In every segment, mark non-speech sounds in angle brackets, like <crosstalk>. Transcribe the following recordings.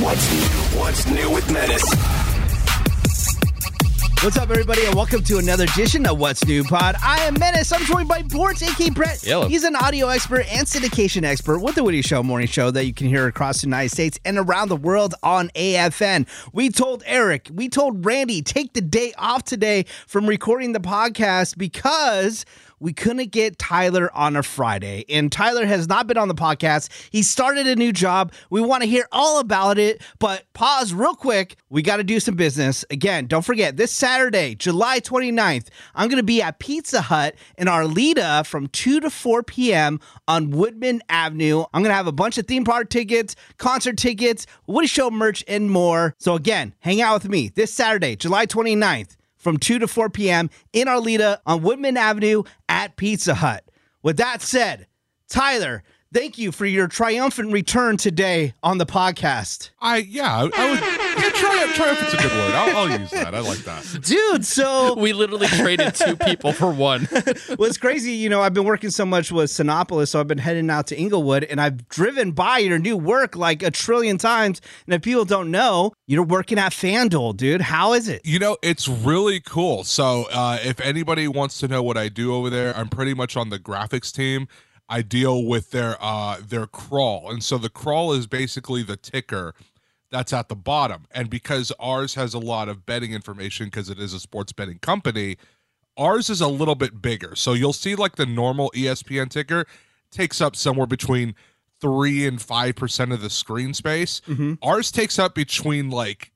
What's new? What's new with Menace? What's up, everybody, and welcome to another edition of What's New Pod. I am Menace. I'm joined by Bort, aka Brett. Hello. He's an audio expert and syndication expert with the Woody Show morning show that you can hear across the United States and around the world on AFN. We told Eric, we told Randy, take the day off today from recording the podcast because we couldn't get Tyler on a Friday. And Tyler has not been on the podcast. He started a new job. We want to hear all about it, but pause real quick. We got to do some business. Again, don't forget this Saturday, July 29th, I'm going to be at Pizza Hut in Arleta from 2 to 4 p.m. on Woodman Avenue. I'm going to have a bunch of theme park tickets, concert tickets, Woody Show merch, and more. So, again, hang out with me this Saturday, July 29th from 2 to 4 p.m. in Arleta on Woodman Avenue at Pizza Hut. With that said, Tyler, thank you for your triumphant return today on the podcast. I yeah, I, I would yeah, triumph, triumphant's a good word. I'll, I'll use that. I like that. Dude, so <laughs> We literally traded two people for one. <laughs> what's crazy, you know, I've been working so much with Cinépolis, so I've been heading out to Inglewood and I've driven by your new work like a trillion times. And if people don't know, you're working at FanDuel, dude. How is it? You know, it's really cool. So, uh, if anybody wants to know what I do over there, I'm pretty much on the graphics team. I deal with their uh, their crawl, and so the crawl is basically the ticker that's at the bottom. And because ours has a lot of betting information, because it is a sports betting company, ours is a little bit bigger. So you'll see like the normal ESPN ticker takes up somewhere between three and five percent of the screen space. Mm-hmm. Ours takes up between like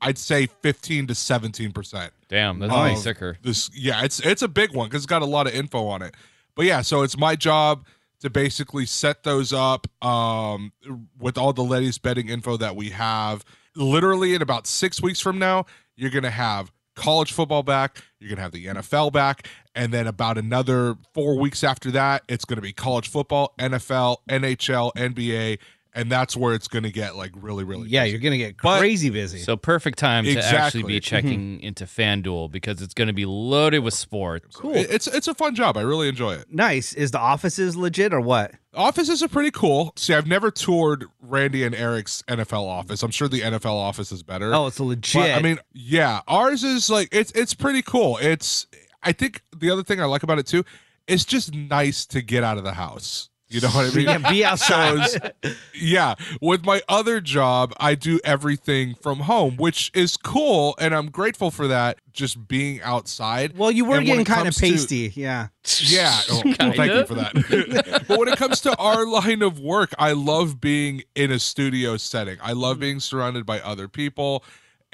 I'd say fifteen to seventeen percent. Damn, that's of pretty sicker. This yeah, it's it's a big one because it's got a lot of info on it. But yeah, so it's my job to basically set those up um, with all the latest betting info that we have. Literally in about six weeks from now, you're gonna have college football back. You're gonna have the NFL back, and then about another four weeks after that, it's gonna be college football, NFL, NHL, NBA, and that's where it's gonna get like really, really. Yeah, busy. you're going to get But- crazy busy. So perfect time to actually be mm-hmm. checking into FanDuel because it's going to be loaded with sports. cool. It's it's a fun job. I really enjoy it. nice. Is the offices legit or what? Offices are pretty cool. See, I've never toured Randy and Eric's NFL office. I'm sure the NFL office is better. Oh, it's legit. But, I mean, yeah, ours is like it's it's pretty cool. It's I think the other thing I like about it too, it's just nice to get out of the house. You know what I mean? <laughs> Yeah, be outside. <laughs> So yeah, with my other job, I do everything from home, which is cool, and I'm grateful for that. Just being outside. Well, you were And getting kind of comes to- pasty. yeah. yeah. <laughs> Oh, well, thank you for that. but when it comes to our line of work, I love being in a studio setting. I love mm. being surrounded by other people.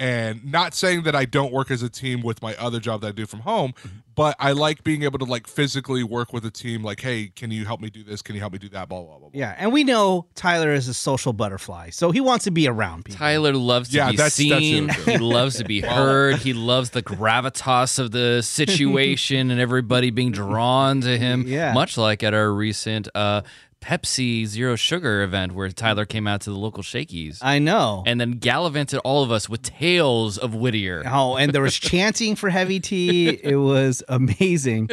And not saying that I don't work as a team with my other job that I do from home, but I like being able to like physically work with a team. Like, hey, can you help me do this? Can you help me do that? Blah blah blah. blah. Yeah. And we know Tyler is a social butterfly, so he wants to be around people. Tyler loves to Yeah, be that's- that's seen. it, too. he loves to be <laughs> heard. He loves the gravitas of the situation and everybody being drawn to him. <laughs> Yeah. Much like at our recent uh, Pepsi Zero Sugar event where Tyler came out to the local Shakey's I know. and then gallivanted all of us with tales of Whittier. Oh, and there was <laughs> chanting for Heavy Tea. It was amazing.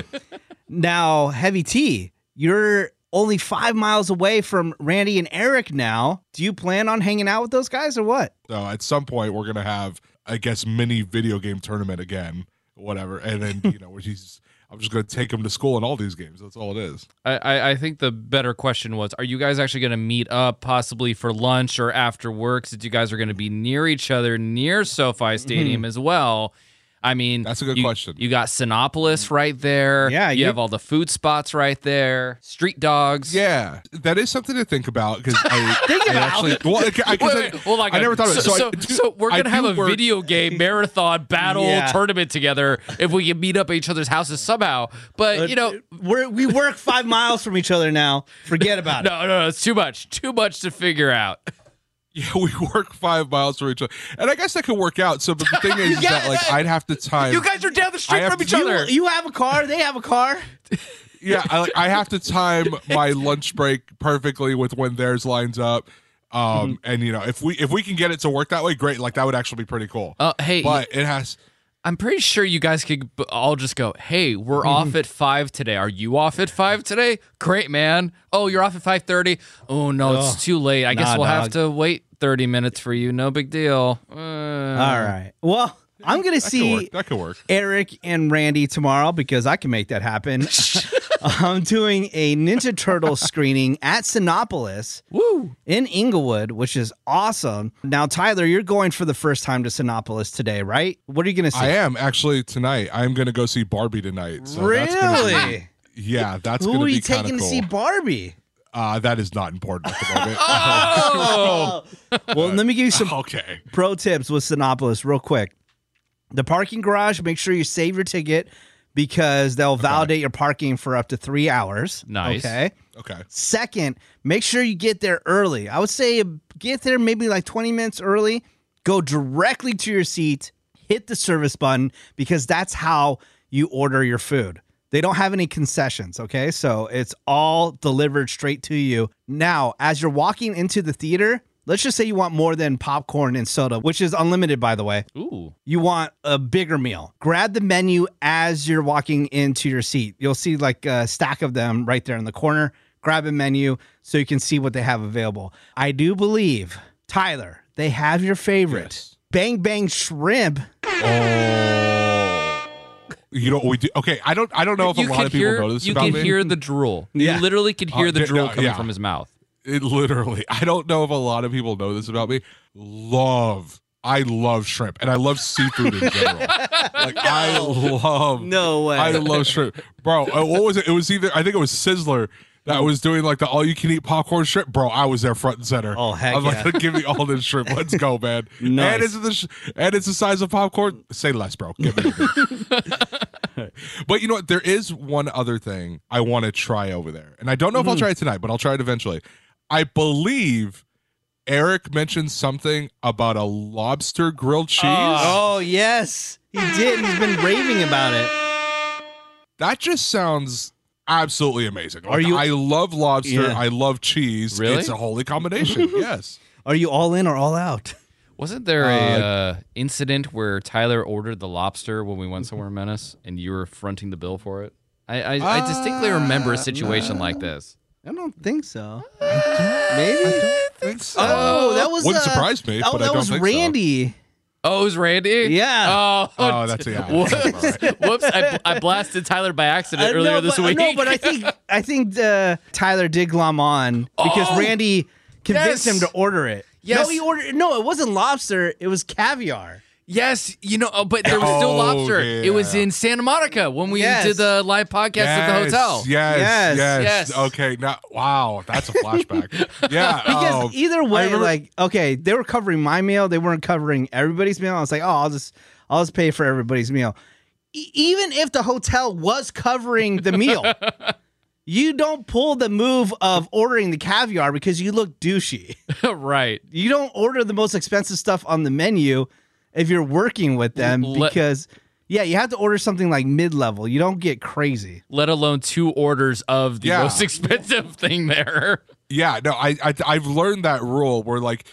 Now, Heavy Tea, you're only five miles away from Randy and Eric now. Do you plan on hanging out with those guys or what? So at some point, we're gonna have, I guess, mini video game tournament again, whatever. And then you know, where he's, I'm just gonna take him to school in all these games. That's all it is. I, I, I think the better question was: Are you guys actually going to meet up, possibly for lunch or after work? Since you guys are going to be near each other, near SoFi Stadium mm-hmm. as well. I mean, That's a good you- question. You got Cinépolis right there. Yeah, you, you- have all the food spots right there. Street dogs. Yeah, that is something to think about because I, <laughs> Think I about actually well, I, 'cause Wait, I- wait, hold on. I never thought of it. So, So, so, I do- so we're gonna have a work- video game <laughs> marathon battle Yeah. tournament together if we can meet up at each other's houses somehow. But you know, We're, we work five miles from each other now. Forget about <laughs> it. no, no, no, it's too much. Too much to figure out. Yeah, we <laughs> work five miles from each other, and I guess that could work out. So, but the thing is Yeah, that like <laughs> I'd have to time. You guys are down the street have from to- each other. You, you have a car. They have a car. <laughs> yeah, I, like, I have to time my lunch break perfectly with when theirs lines up. Um, Mm-hmm. and you know, if we if we can get it to work that way, great. Like that would actually be pretty cool. Uh, hey, but it has. I'm pretty sure you guys could all just go, "Hey, we're <laughs> off at five today. Are you off at five today? Great, man. Oh, you're off at five thirty. Oh no, Ugh. it's too late. I guess we'll have to wait 30 minutes for you. No big deal. Uh, All right. Well, I'm gonna That see work. That could work. Eric and Randy tomorrow because I can make that happen. <laughs> <laughs> I'm doing a Ninja Turtle screening at Cinépolis Woo. in Inglewood, which is awesome. Now, Tyler, you're going for the first time to Cinépolis today, right? What are you going to see? I am actually tonight. I'm going to go see Barbie tonight. So That's gonna be- really? yeah, that's Who going are to you be kind taking of to see Barbie? uh, that is not important at the <laughs> moment. Oh. Well, let me give you some okay. pro tips with Cinépolis real quick. The parking garage, make sure you save your ticket because they'll validate your parking for up to three hours. Nice. Okay. Okay. Second, make sure you get there early. I would say get there maybe like 20 minutes early. Go directly to your seat, hit the service button because that's how you order your food. They don't have any concessions, okay? So it's all delivered straight to you. Now, as you're walking into the theater, let's just say you want more than popcorn and soda, which is unlimited, by the way Ooh. you want a bigger meal. Grab the menu as you're walking into your seat. You'll see like a stack of them right there in the corner. Grab a menu so you can see what they have available. I do believe, Tyler, they have your favorite Yes. Bang Bang Shrimp. Oh. You know we do. Okay, I don't. I don't know if a lot can of people hear, know this you about can me. hear the drool. Yeah. You literally can hear Uh, the yeah, drool no, coming yeah. from his mouth. It literally. I don't know if a lot of people know this about me. Love. I love shrimp and I love seafood in general. <laughs> like I love. No way. I love shrimp, bro. uh, What was it? It was either I think it was Sizzler that was doing like the all-you-can-eat popcorn shrimp. Bro, I was there front and center. Oh, heck I'm yeah. like, give me all this shrimp. Let's go, man. <laughs> Nice. And it's the sh- and it's the size of popcorn. Say less, bro. Give me. <laughs> but you know what? There is one other thing I want to try over there, and I don't know if I'll try it tonight, but I'll try it eventually. I believe Eric mentioned something about a lobster grilled cheese. Oh, yes. He did. He's been raving about it. That just sounds absolutely amazing. Like, Are you- I love lobster. Yeah. I love cheese. Really? It's a holy combination. <laughs> yes. Are you all in or all out? Wasn't there a uh, incident where Tyler ordered the lobster when we went somewhere in Menace and you were fronting the bill for it? I, I, I distinctly remember a situation like this. I don't think so. <laughs> Maybe. Think so. Oh, that was. Wouldn't uh, surprise me, Oh, but I that don't was think so. Randy. Oh, it was Randy? Yeah. Oh, Oh, that's <laughs> yeah. Whoops. that's about right. Whoops. I, I blasted Tyler by accident Uh, earlier no, this but, week. No, but I think I think uh, Tyler did glom on because Oh, Randy convinced yes. him to order it. Yes. No, he ordered. No, it wasn't lobster. It was caviar. Yes, you know, oh, but there was still Oh, lobster. It was in Santa Monica when we Yes. did the live podcast at the hotel. Yes, Yes. yes, Yes. Okay, now wow, that's a flashback. <laughs> yeah, Because oh, either way, remember- like okay, they were covering my meal. They weren't covering everybody's meal. I was like, oh, I'll just I'll just pay for everybody's meal. E- even if the hotel was covering the meal. <laughs> You don't pull the move of ordering the caviar because you look douchey. <laughs> right. you don't order the most expensive stuff on the menu if you're working with them Let- because yeah, you have to order something like mid-level. You don't get crazy. Let alone two orders of the Yeah. most <laughs> expensive thing there. yeah. No, I, I I've learned that rule where like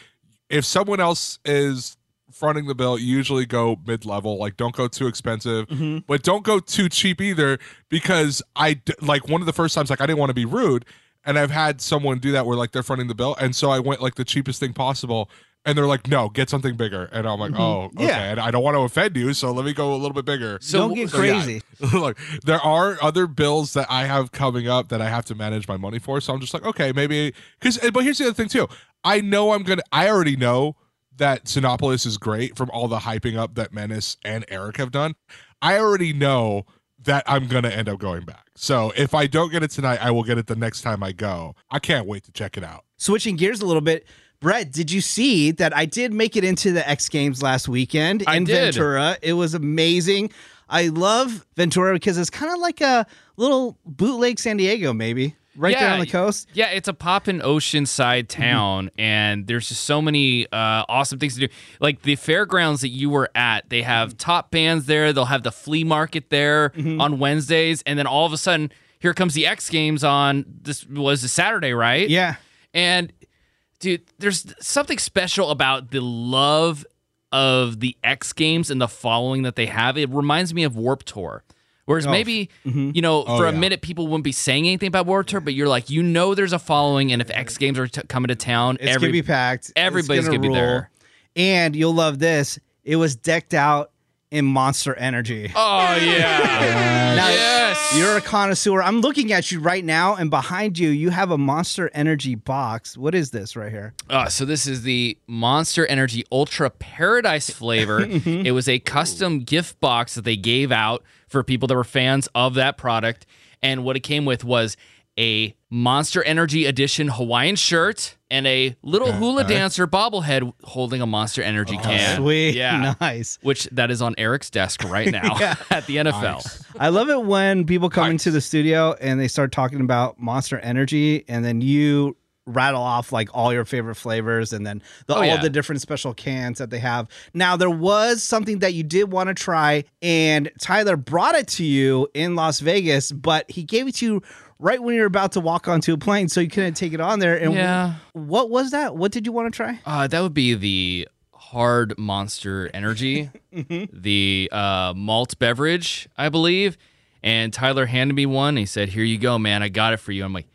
if someone else is fronting the bill, usually go mid level. Like, don't go too expensive, Mm-hmm. but don't go too cheap either. Because I d- like one of the first times, like I didn't want to be rude, and I've had someone do that where like they're fronting the bill, and so I went like the cheapest thing possible. And they're like, no, get something bigger. And I'm like, oh, okay. Mm-hmm. Yeah. And I don't want to offend you, so let me go a little bit bigger. So- don't get So, yeah. crazy. <laughs> Look, there are other bills that I have coming up that I have to manage my money for. So I'm just like, okay, maybe because. But here's the other thing too. I know I'm gonna. I already know that Cinépolis is great from all the hyping up that Menace and Eric have done. I already know that I'm gonna end up going back. So if I don't get it tonight, I will get it the next time I go. I can't wait to check it out. Switching gears a little bit, Brett, did you see that I did make it into the X Games last weekend I in did. Ventura? It was amazing. I love Ventura because it's kind of like a little bootleg San Diego, maybe right there on the coast. Yeah, it's a poppin' oceanside mm-hmm. town, and there's just so many uh, awesome things to do. Like the fairgrounds that you were at, they have mm-hmm. top bands there. They'll have the flea market there mm-hmm. on Wednesdays, and then all of a sudden, here comes the X Games on. This was a Saturday, right? Yeah. And dude, there's something special about the love of the X Games and the following that they have. It reminds me of Warped Tour. Whereas Oh, maybe, mm-hmm. you know, Oh, for a yeah. minute, people wouldn't be saying anything about Warped Tour, but you're like, you know, there's a following, and if X Games are t- coming to town, It's every gonna be packed. Everybody's gonna be there. And you'll love this. It was decked out in Monster Energy. oh yeah, <laughs> Now, yes, You're a connoisseur. I'm looking at you right now, and behind you, you have a Monster Energy box. What is this right here? Uh, so this is the Monster Energy Ultra Paradise flavor. <laughs> it was a custom gift box that they gave out for people that were fans of that product, and what it came with was a Monster Energy Edition Hawaiian shirt and a little hula dancer bobblehead holding a Monster Energy oh, can. Sweet. yeah, <laughs> Nice. which that is on Eric's desk right <laughs> now at the NFL. I love it when people come into the studio and they start talking about Monster Energy, and then you rattle off like all your favorite flavors and then the, Oh, all yeah. the different special cans that they have. Now there was something that you did want to try, and Tyler brought it to you in Las Vegas, but he gave it to you right when you're about to walk onto a plane, so you couldn't take it on there. And Yeah. what was that? What did you want to try? Uh, that would be the hard monster energy, <laughs> the uh, malt beverage, I believe. And Tyler handed me one. He said, "Here you go, man. I got it for you." I'm like,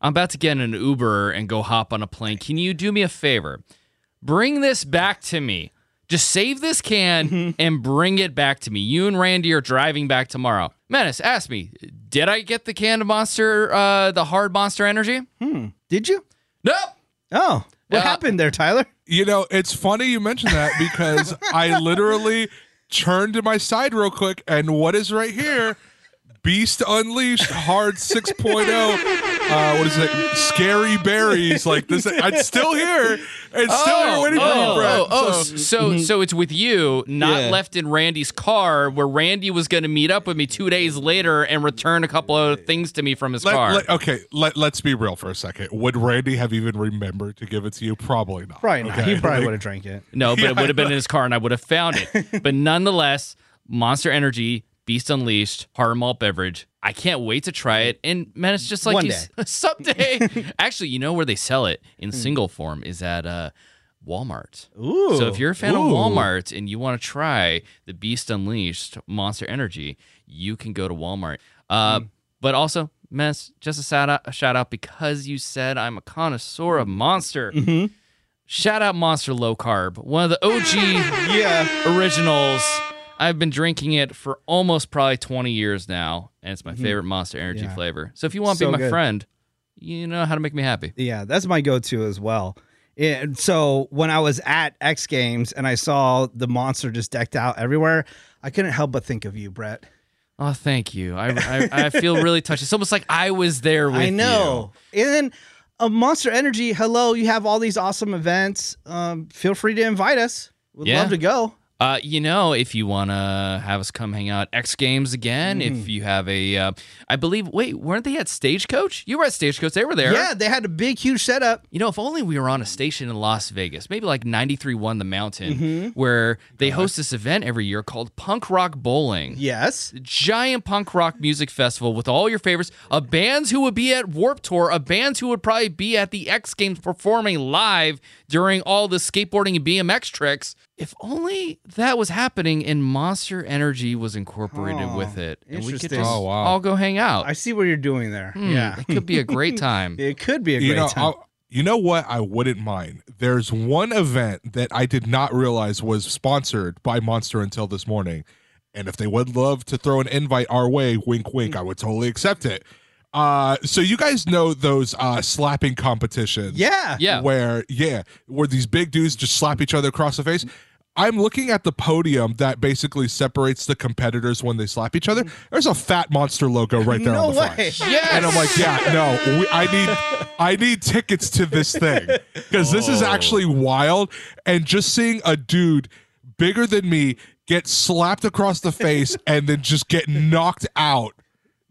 "I'm about to get an Uber and go hop on a plane. Can you do me a favor? Bring this back to me. Just save this can and bring it back to me. You and Randy are driving back tomorrow." Menace ask me, "Did I get the canned monster, uh, the hard monster energy?" Hmm. Did you? Nope. Oh, what Uh, happened there, Tyler? You know, it's funny you mentioned that because I literally <laughs> turned to my side real quick, and what is right here? Beast Unleashed Hard 6.0. Uh, what is it? Scary berries. Like this. I'm still here. And still here waiting for you, oh, oh, oh, So- so so it's with you, not Yeah. left in Randy's car, where Randy was going to meet up with me two days later and return a couple of things to me from his let- car. let- okay, let, let's be real for a second. Would Randy have even remembered to give it to you? Probably not. Probably not. okay? He probably Like, would have drank it. no, but Yeah, it would have been in his car, and I would have found it. <laughs> but nonetheless, Monster Energy, Beast Unleashed, hard malt beverage. I can't wait to try it. And man, it's just like One day. <laughs> someday. <laughs> Actually, you know where they sell it in Hmm. single form is at uh, Walmart. Ooh. So if you're a fan Ooh. of Walmart and you want to try the Beast Unleashed Monster Energy, you can go to Walmart. Uh, Hmm. But also, Mess, just a shout out, a shout out because you said I'm a connoisseur of Monster. Mm-hmm. Shout out Monster Low Carb, one of the OG yeah. originals. I've been drinking it for almost probably 20 years now, and it's my favorite Monster Energy Mm-hmm. Yeah. flavor. So if you want to So be my good. friend, you know how to make me happy. Yeah, that's my go-to as well. And so when I was at X Games and I saw the monster just decked out everywhere, I couldn't help but think of you, Brett. Oh, thank you. I, I, I feel really touched. It's almost like I was there with I you. know. And then uh, Monster Energy, hello, you have all these awesome events. Um, feel free to invite us. We'd Yeah. love to go. Uh, you know, if you want to have us come hang out X Games again, Mm-hmm. if you have a, uh, I believe, wait, weren't they at Stagecoach? You were at Stagecoach. They were there. Yeah, they had a big, huge setup. You know, if only we were on a station in Las Vegas, maybe like 93.1 The Mountain, Mm-hmm. where they host this event every year called Punk Rock Bowling. Yes. Giant punk rock music festival with all your favorites, of bands who would be at Warped Tour, of bands who would probably be at the X Games performing live during all the skateboarding and BMX tricks. If only that was happening and Monster Energy was incorporated Oh, with it, and we could just Oh, wow. all go hang out. I see what you're doing there. Hmm, Yeah. it could be a great time. <laughs> It could be a great you know, time. I'll- you know what? I wouldn't mind. There's one event that I did not realize was sponsored by Monster until this morning, and if they would love to throw an invite our way, wink, wink, I would totally accept it. Uh, so you guys know those uh slapping competitions? yeah. Yeah. where yeah, where these big dudes just slap each other across the face. I'm looking at the podium that basically separates the competitors when they slap each other. There's a fat monster logo right there No on the front. way. <laughs> Yes. And I'm like, yeah, no, we, I need, I need tickets to this thing because this is actually wild. And just seeing a dude bigger than me get slapped across the face <laughs> and then just get knocked out.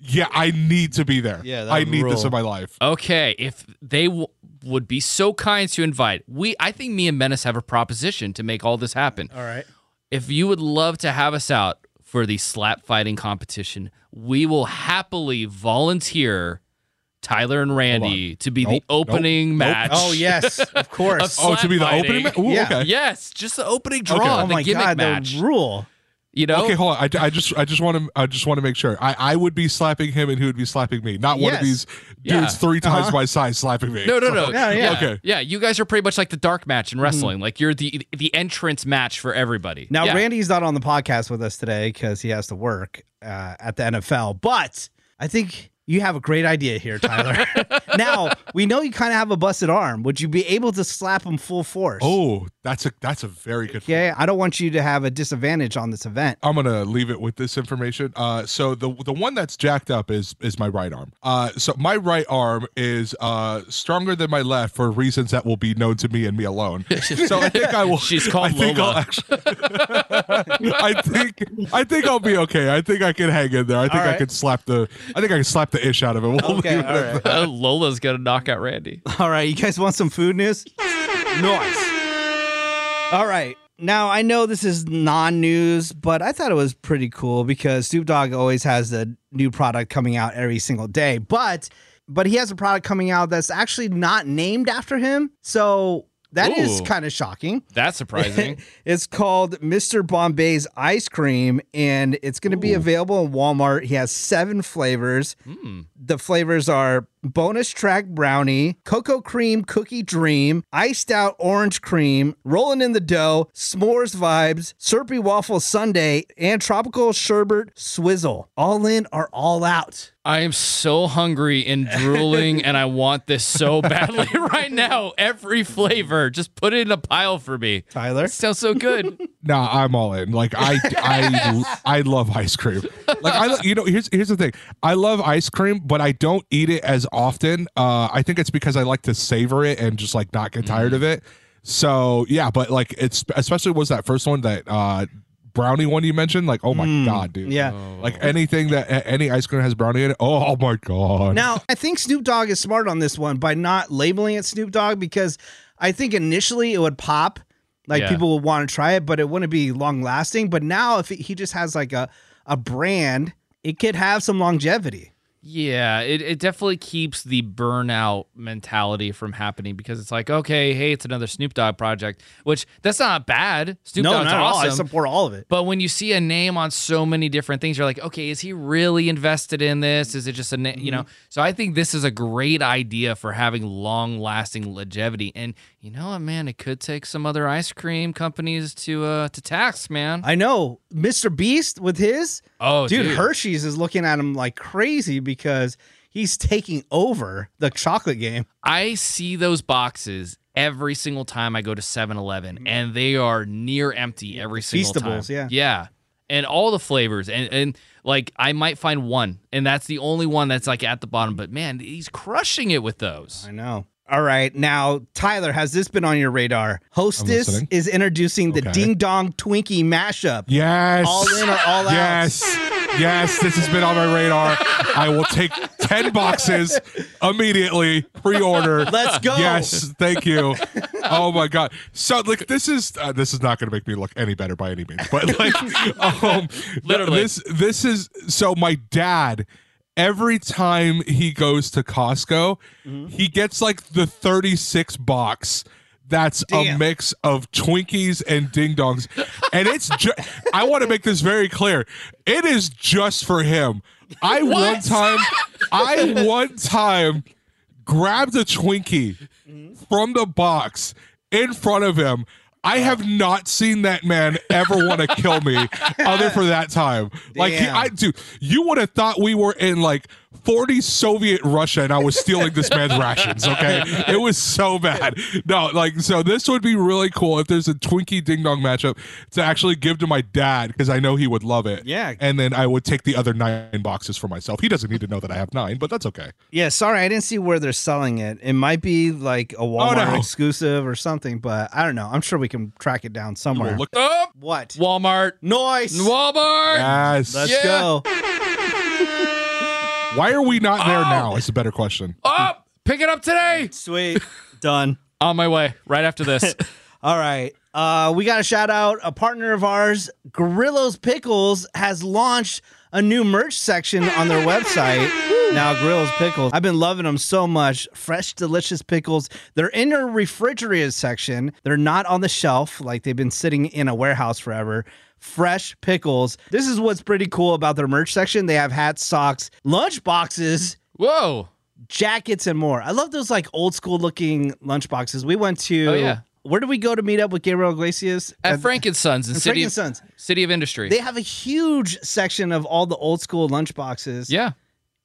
Yeah, I need to be there. Yeah, that I would need this rule. in my life. Okay, if they w- would be so kind to invite, we I think me and Menace have a proposition to make all this happen. All right. If you would love to have us out for the slap fighting competition, we will happily volunteer Tyler and Randy to be Nope, the opening nope. match. Oh, yes, <laughs> of course. Of Oh, to be the slap opening? fighting. ma- Ooh, Yeah. okay. Yes, just the opening draw, oh the my gimmick God, match. the rule. You know? Okay, hold on. I, I just I just want to I just want to make sure. I, I would be slapping him and he would be slapping me. Not one of Yes. these Yeah. dudes three times my size slapping me. No, no, no. <laughs> So- Yeah, yeah. Okay. Yeah, you guys are pretty much like the dark match in wrestling. Like you're the the entrance match for everybody. Now, yeah. Randy's not on the podcast with us today because he has to work uh, at the NFL, but I think you have a great idea here, Tyler. <laughs> now, we know you kind of have a busted arm. Would you be able to slap him full force? Oh, that's a that's a very good Okay, I don't want you to have a disadvantage on this event. I'm gonna leave it with this information. Uh, so the the one that's jacked up is is my right arm. Uh, so my right arm is uh stronger than my left for reasons that will be known to me and me alone. <laughs> So I think I will. She's called I think Lola. I'll actually. <laughs> I think I think I'll be okay. I think I can hang in there. I think All I can slap the. I think I can slap the ish out of it. <laughs> We'll Okay, leave it all at right. that. Uh, Lola's gonna knock out Randy. All right, you guys want some food news? Nice. All right. Now, I know this is non news, but I thought it was pretty cool because Snoop Dogg always has a new product coming out every single day. But but he has a product coming out that's actually not named after him. So that is Ooh. kind of shocking. That's surprising. <laughs> It's called Mr. Bombay's Ice Cream, and it's going to be available in Walmart. He has seven flavors. Hmm. The flavors are bonus track brownie, cocoa cream cookie dream, iced out orange cream, rolling in the dough, s'mores vibes, syrupy waffle sundae, and tropical sherbet swizzle. All in or all out. I am so hungry and drooling, and I want this so <laughs> badly right now. Every flavor, just put it in a pile for me. Tyler? It sounds so good. <laughs> Nah, I'm all in. Like I, I, I love ice cream. Like I, you know, here's here's the thing. I love ice cream, but I don't eat it as often. Uh, I think it's because I like to savor it and just like not get tired of it. So yeah, but like it's especially was that first one that uh brownie one you mentioned. Like oh my god, dude. Yeah. Like anything that any ice cream has brownie in it. Oh, my god. Now, I think Snoop Dogg is smart on this one by not labeling it Snoop Dogg because I think initially it would pop, like Yeah. people would want to try it, but it wouldn't be long lasting. But now, if he just has like a a brand, it could have some longevity. Yeah, it, it definitely keeps the burnout mentality from happening because it's like, okay, hey, it's another Snoop Dogg project, which that's not bad. Snoop no, Dogg's not at all. I support all of it. But when you see a name on so many different things, you're like, okay, is he really invested in this? Is it just a name? You mm-hmm. know? So I think this is a great idea for having long lasting longevity. And you know what, man? It could take some other ice cream companies to uh to tax, man. I know Mr. Beast with his. Oh, dude, dude. Hershey's is looking at him like crazy because he's taking over the chocolate game. I see those boxes every single time I go to 7-Eleven and they are near empty every single time. Feastables, yeah. Yeah. And all the flavors and and like I might find one and that's the only one that's like at the bottom but man, he's crushing it with those. I know. All right. Now, Tyler, has this been on your radar? Hostess is introducing the Okay. Ding Dong Twinkie mashup. Yes. All in or all out? Yes. Yes, this has been on my radar. I will take 10 boxes immediately, pre-order. <laughs> Let's go. Yes, thank you. Oh my god. So like this is uh, this is not going to make me look any better by any means. But like <laughs> um Literally. this this is so my dad every time he goes to Costco, mm-hmm. he gets like the 36 box that's a mix of Twinkies and Ding Dongs. And it's ju- I want to make this very clear. It is just for him. I one time I one time grabbed a Twinkie mm-hmm. from the box in front of him. I have not seen that man ever want to kill me other <laughs> for that time. Like he, I dude, you would have thought we were in like 40 Soviet Russia and I was stealing this man's rations, okay? It was so bad. No, like so this would be really cool if there's a Twinkie Ding Dong matchup to actually give to my dad because I know he would love it. Yeah. And then I would take the other 9 boxes for myself. He doesn't need to know that I have 9, but that's okay. Yeah, sorry, I didn't see where they're selling it. It might be like a oh, Walmart no. exclusive or something, but I don't know. I'm sure we can track it down somewhere. We'll look Oh, what? Walmart. Noise. Walmart. Yes. Let's Yeah. go. Why are we not there Oh. now? Is a better question. Oh, pick it up today. Sweet. Done. <laughs> On my way right after this. <laughs> All right. Uh, we got to shout out a partner of ours, Grillo's Pickles, has launched a new merch section on their website. Now, Grillo's pickles. I've been loving them so much. Fresh, delicious pickles. They're in your refrigerated section. They're not on the shelf like they've been sitting in a warehouse forever. Fresh pickles. This is what's pretty cool about their merch section. They have hats, socks, lunch boxes, Whoa. jackets, and more. I love those like old school looking lunch boxes. We went to. Oh, yeah. Where did we go to meet up with Gabriel Iglesias? At Frank and Sons in City of, Sons. City of Industry. They have a huge section of all the old school lunch boxes. yeah.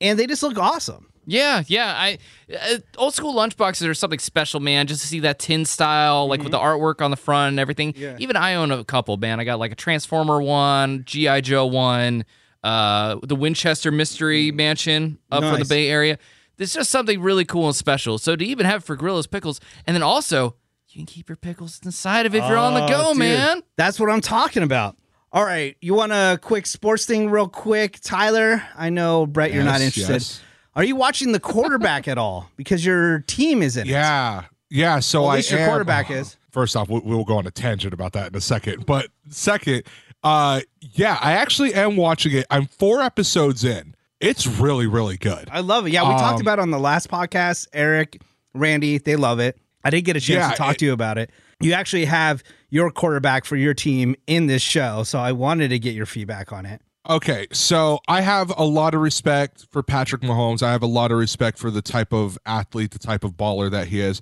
And they just look awesome. Yeah, yeah. I uh, old school lunchboxes are something special, man. Just to see that tin style, like with the artwork on the front and everything. Yeah. Even I own a couple, man. I got like a Transformer one, GI Joe one, uh, the Winchester Mystery Mansion up for the Bay Area. There's just something really cool and special. So to even have for Grillo's pickles, and then also you can keep your pickles inside of it if you're on the Oh, go, dude. man. That's what I'm talking about. All right, you want a quick sports thing, real quick, Tyler? I know Brett, you're not interested. yes. Are you watching the quarterback at all? Because your team is in it. Yeah, yeah. So Well, at I your am- quarterback is. <sighs> First off, we- we'll go on a tangent about that in a second. But second, uh, yeah, I actually am watching it. I'm four episodes in. It's really, really good. I love it. Yeah, we talked Um, about it on the last podcast. Eric, Randy, they love it. I didn't get a chance Yeah, to talk it- to you about it. You actually have your quarterback for your team in this show, so I wanted to get your feedback on it. Okay, so I have a lot of respect for Patrick Mahomes. I have a lot of respect for the type of athlete, the type of baller that he is.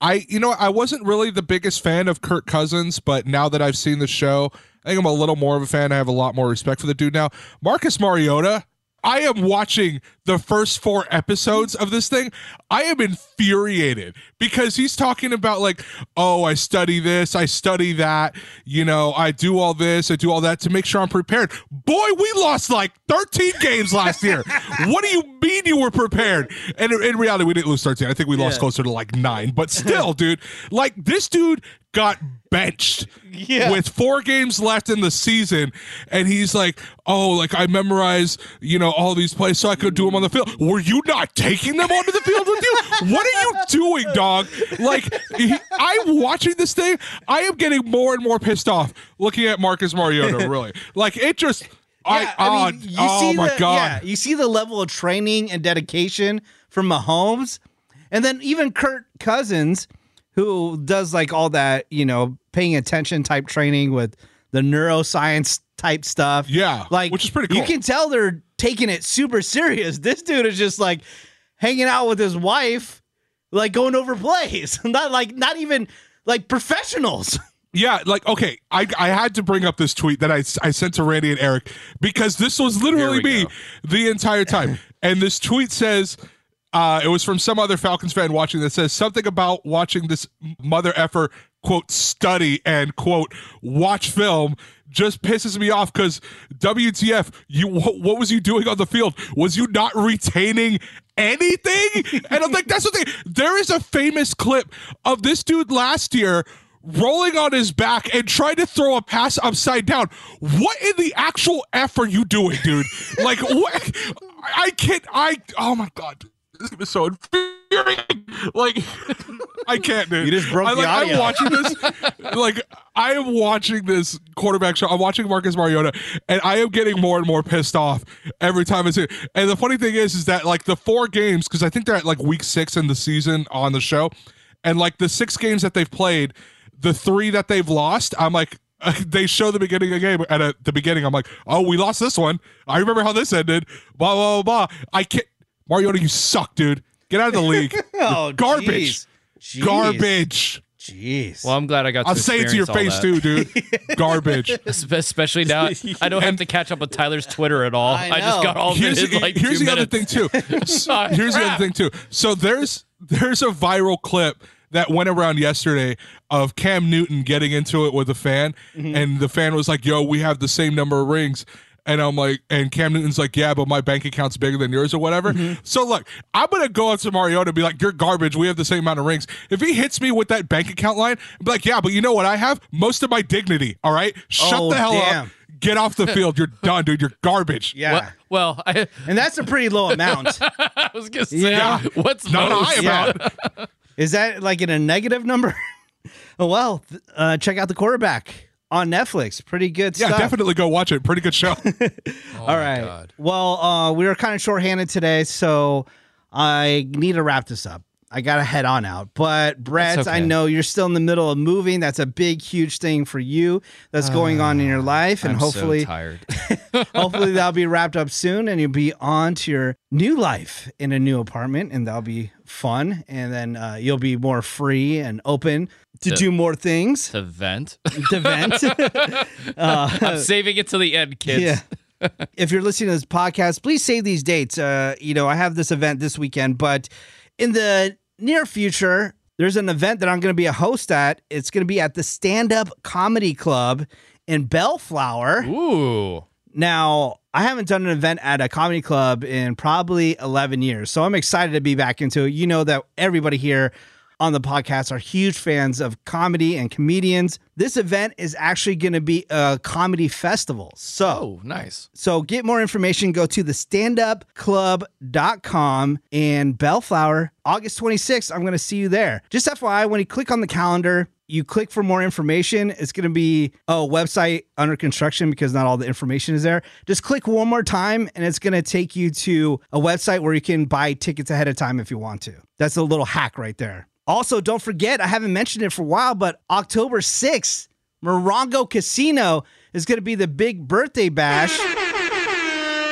I, you know, I wasn't really the biggest fan of Kirk Cousins, but now that I've seen the show, I think I'm a little more of a fan. I have a lot more respect for the dude now. Marcus Mariota, I am watching the first four episodes of this thing. I am infuriated because he's talking about like, oh, I study this, I study that, you know, I do all this, I do all that to make sure I'm prepared. Boy, we lost like 13 games last year. <laughs> what do you mean you were prepared? And in, reality, we didn't lose 13. I think we lost closer to like nine. But <laughs> still, dude, like this dude got benched Yeah. with four games left in the season and he's like oh like i memorize you know all these plays so i could do them on the field were you not taking them onto the field with you what are you doing dog <laughs> like he, i'm watching this thing i am getting more and more pissed off looking at marcus mariota <laughs> really like it just Yeah, I, mean, oh, oh my the, god Yeah, you see the level of training and dedication from Mahomes, and then even Kurt Cousins, who does like all that, you know, paying attention type training with the neuroscience type stuff. Yeah, like which is pretty cool. You can tell they're taking it super serious. This dude is just like hanging out with his wife, like going over plays, <laughs> not like not even like professionals. <laughs> Yeah, like okay, I I had to bring up this tweet that I I sent to Randy and Eric because this was literally me go. the entire time. <laughs> and this tweet says uh it was from some other Falcons fan watching that says something about watching this mother effer quote study and quote watch film just pisses me off because WTF, you what, was you doing on the field? Was you not retaining anything? And I'm like, that's the thing. There is a famous clip of this dude last year rolling on his back and trying to throw a pass upside down. What in the actual F are you doing, dude? like what I can't I oh my god. This is so infuriating. Like I can't, dude. You just broke I, the like, audio. I'm watching this. like I am watching this quarterback show. I'm watching Marcus Mariota, and I am getting more and more pissed off every time I see it. And the funny thing is, is that like the four games, because I think they're at like week six in the season on the show, and like the six games that they've played, the three that they've lost, I'm like. <laughs> they show the beginning of the game and at the beginning i'm like oh we lost this one i remember how this ended blah blah blah, blah. i can't mariota you suck dude get out of the league <laughs> Oh, garbage jeez. Jeez. garbage Jeez. Well, I'm glad I got I'll say it to your face all too, dude. <laughs> Garbage. Especially now, <laughs> I don't have to catch up with Tyler's Twitter at all. I I, just got all of Here's, it in like here's two the other thing too. Here's the other thing too. So there's there's a viral clip that went around yesterday of Cam Newton getting into it with a fan, Mm-hmm. and the fan was like, "Yo, we have the same number of rings." And I'm like, and Cam Newton's like, yeah, but my bank account's bigger than yours or whatever. Mm-hmm. So look, I'm gonna go up to Mariota and be like, you're garbage. We have the same amount of rings. If he hits me with that bank account line, I'd be like, yeah, but you know what I have? Most of my dignity. All right, shut Oh, the hell damn. up. Get off the <laughs> field. You're done, dude. You're garbage. yeah. Well, well I, And that's a pretty low amount. <laughs> I was gonna say, Yeah. what's Not a most? high Yeah. Is that like in a negative number? <laughs> well, uh, check out the quarterback. On Netflix. Pretty good Yeah, stuff. definitely go watch it. Pretty good show. <laughs> Oh All my right. God. Well, uh, we were kind of shorthanded today, so I need to wrap this up. I gotta head on out. But Brett, That's I okay. know you're still in the middle of moving. That's a big, huge thing for you that's going on in your life, and I'm hopefully, so tired. <laughs> <laughs> hopefully that'll be wrapped up soon, and you'll be on to your new life in a new apartment, and that'll be fun. And then uh, you'll be more free and open to To- do more things to vent. to vent. <laughs> uh, I'm saving it to the end, kids. yeah. if you're listening to this podcast, please save these dates. Uh, you know, I have this event this weekend, but in the near future, there's an event that I'm going to be a host at. It's going to be at the Stand Up Comedy Club in Bellflower. Ooh. Now, I haven't done an event at a comedy club in probably 11 years. So I'm excited to be back into it. You know that everybody here on the podcast are huge fans of comedy and comedians. This event is actually going to be a comedy festival. So, Oh, nice. so get more information, go to the standupclub.com in Bellflower, August 26th. I'm going to see you there. Just FYI, when you click on the calendar, you click for more information. It's going to be a website under construction because not all the information is there. Just click one more time and it's going to take you to a website where you can buy tickets ahead of time if you want to. That's a little hack right there. Also, don't forget, I haven't mentioned it for a while, but October 6th, Morongo Casino is going to be the big birthday bash.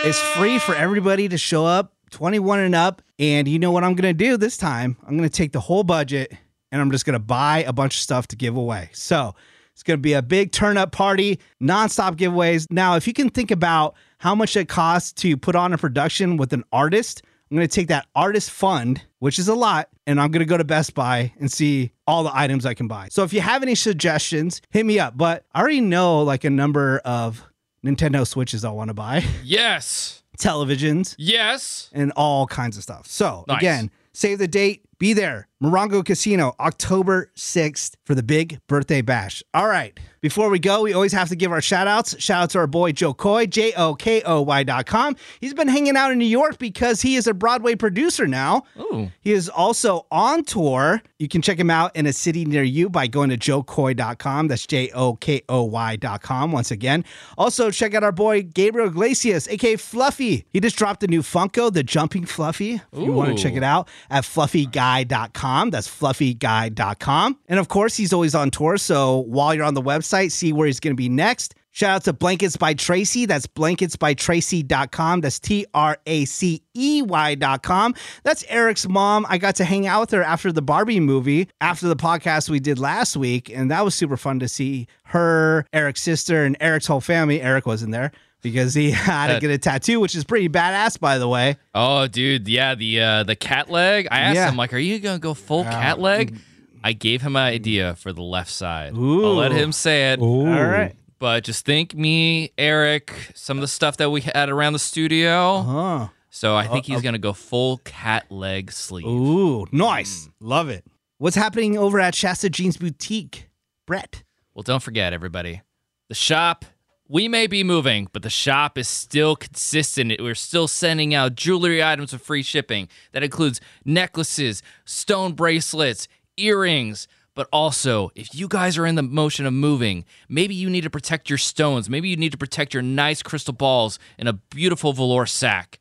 It's free for everybody to show up, 21 and up. And you know what I'm going to do this time? I'm going to take the whole budget and I'm just going to buy a bunch of stuff to give away. So it's going to be a big turn up party, nonstop giveaways. Now, if you can think about how much it costs to put on a production with an artist, I'm going to take that artist fund, which is a lot, and I'm going to go to Best Buy and see all the items I can buy. So if you have any suggestions, hit me up. But I already know like a number of Nintendo Switches I want to buy, <laughs> Yes. televisions, Yes. and all kinds of stuff. So Nice. again, save the date, be there. Morongo Casino, October 6th for the big birthday bash. All right. Before we go, we always have to give our shout outs. Shout out to our boy Jo Koy, J O K O Y dot com. He's been hanging out in New York because he is a Broadway producer now. Ooh. He is also on tour. You can check him out in a city near you by going to jokoy.com. That's J O K O Y dot com once again. Also, check out our boy Gabriel Iglesias, aka Fluffy. He just dropped a new Funko, the Jumping Fluffy. If you want to check it out at fluffyguy.com. That's fluffyguy.com. And of course, he's always on tour. So while you're on the website, see where he's going to be next. Shout out to Blankets by Tracey. That's blanketsbytracey.com. That's T R A C E Y.com. That's Eric's mom. I got to hang out with her after the Barbie movie, after the podcast we did last week. And that was super fun to see her, Eric's sister, and Eric's whole family. Eric wasn't there because he <laughs> had to get a tattoo, which is pretty badass, by the way. Oh, dude, yeah, the uh, the cat leg. I asked Yeah. him like, "Are you gonna go full uh, cat leg?" Mm-hmm. I gave him an idea for the left side. Ooh. I'll let him say it. All right. But just think me, Eric, some of the stuff that we had around the studio. Huh. So I think uh, he's uh, gonna go full cat leg sleeve. Ooh, mm. nice. Love it. What's happening over at Shasta Jeans Boutique? Brett. Well, don't forget, everybody, the shop. We may be moving, but the shop is still consistent. We're still sending out jewelry items with free shipping. That includes necklaces, stone bracelets, earrings. But also, if you guys are in the motion of moving, maybe you need to protect your stones. Maybe you need to protect your nice crystal balls in a beautiful velour sack.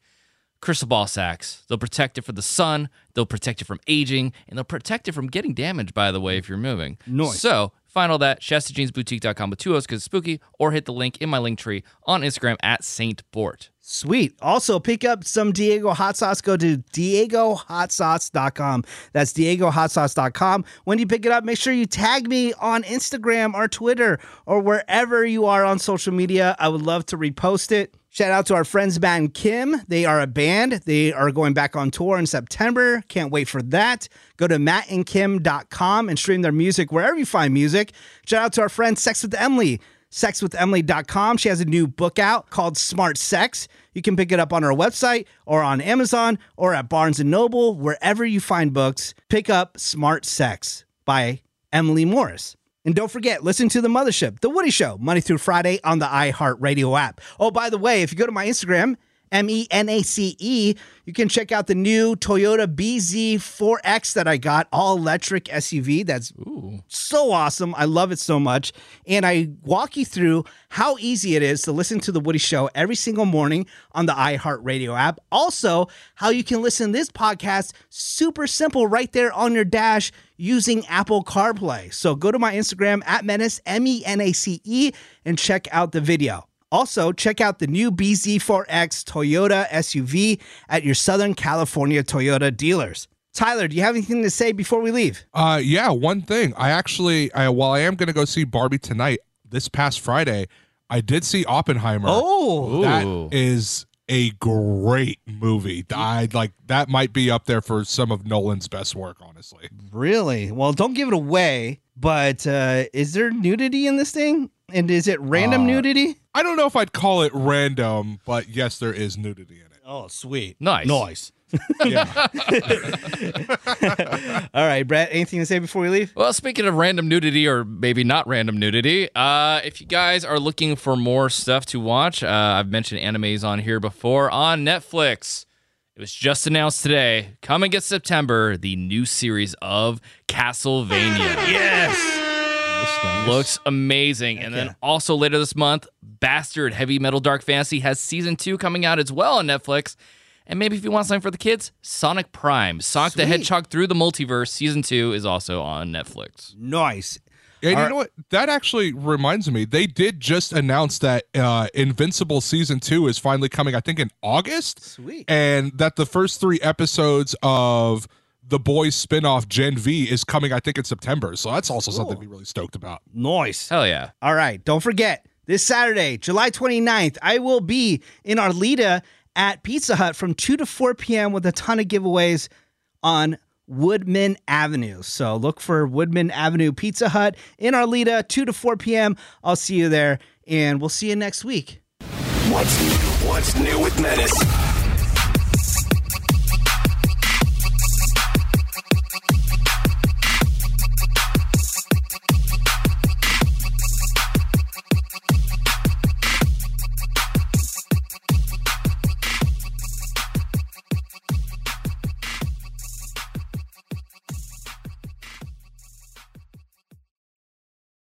Crystal ball sacks. They'll protect it from the sun, they'll protect it from aging, and they'll protect it from getting damaged, by the way, if you're moving. Nice. So find all that, ShastaJeansBoutique.com with two O's because it's spooky, or hit the link in my link tree on Instagram at Saint Bort. Sweet. Also, pick up some Diego hot sauce. Go to diegohotsauce.com. That's diegohotsauce.com. When you pick it up, make sure you tag me on Instagram or Twitter or wherever you are on social media. I would love to repost it. Shout out to our friends Matt and Kim. They are a band. They are going back on tour in September. Can't wait for that. Go to mattandkim.com and stream their music wherever you find music. Shout out to our friend Sex with Emily sexwithemily.com. She has a new book out called Smart Sex. You can pick it up on her website or on Amazon or at Barnes and Noble, wherever you find books. Pick up Smart Sex by Emily Morse. And don't forget, listen to The Mothership, The Woody Show, Monday through Friday on the iHeartRadio app. Oh, by the way, if you go to my Instagram, M E N A C E. You can check out the new Toyota BZ4X that I got, all electric SUV. That's so awesome. I love it so much. And I walk you through how easy it is to listen to The Woody Show every single morning on the iHeartRadio app. Also, how you can listen to this podcast super simple right there on your dash using Apple CarPlay. So go to my Instagram at Menace, M E N A C E, and check out the video. Also, check out the new BZ4X Toyota SUV at your Southern California Toyota dealers. Tyler, do you have anything to say before we leave? Uh, yeah, one thing. I actually, I, while I am going to go see Barbie tonight, this past Friday, I did see Oppenheimer. Oh, that Ooh. is a great movie. I like that might be up there for some of Nolan's best work, honestly. really? Well, don't give it away, but uh, is there nudity in this thing? And is it random Uh, nudity? I don't know if I'd call it random, but yes, there is nudity in it. Oh, sweet. Nice. Nice. <laughs> Yeah. <laughs> All right, Brett, anything to say before we leave? Well, speaking of random nudity, or maybe not random nudity, uh, if you guys are looking for more stuff to watch, uh, I've mentioned animes on here before on Netflix. It was just announced today. Coming in September, the new series of Castlevania. <laughs> Yes. Looks amazing. And then also later this month, Bastard Heavy Metal Dark Fantasy has season two coming out as well on Netflix. And maybe if you want something for the kids, Sonic Prime, Sonic the Hedgehog through the multiverse, season two is also on Netflix. Nice. And you know what? That actually reminds me. They did just announce that uh, Invincible season two is finally coming. I think in August. Sweet. and that the first three episodes of the boys spin-off gen v is coming i think in september so that's also something to be really stoked about Nice. Hell yeah. All right. Don't forget, this Saturday, July 29th, I will be in Arleta at Pizza Hut from 2 to 4 p.m. with a ton of giveaways on Woodman Avenue. So look for Woodman Avenue Pizza Hut in Arleta, 2 to 4 p.m. I'll see you there, and we'll see you next week. What's new? What's new with Menace?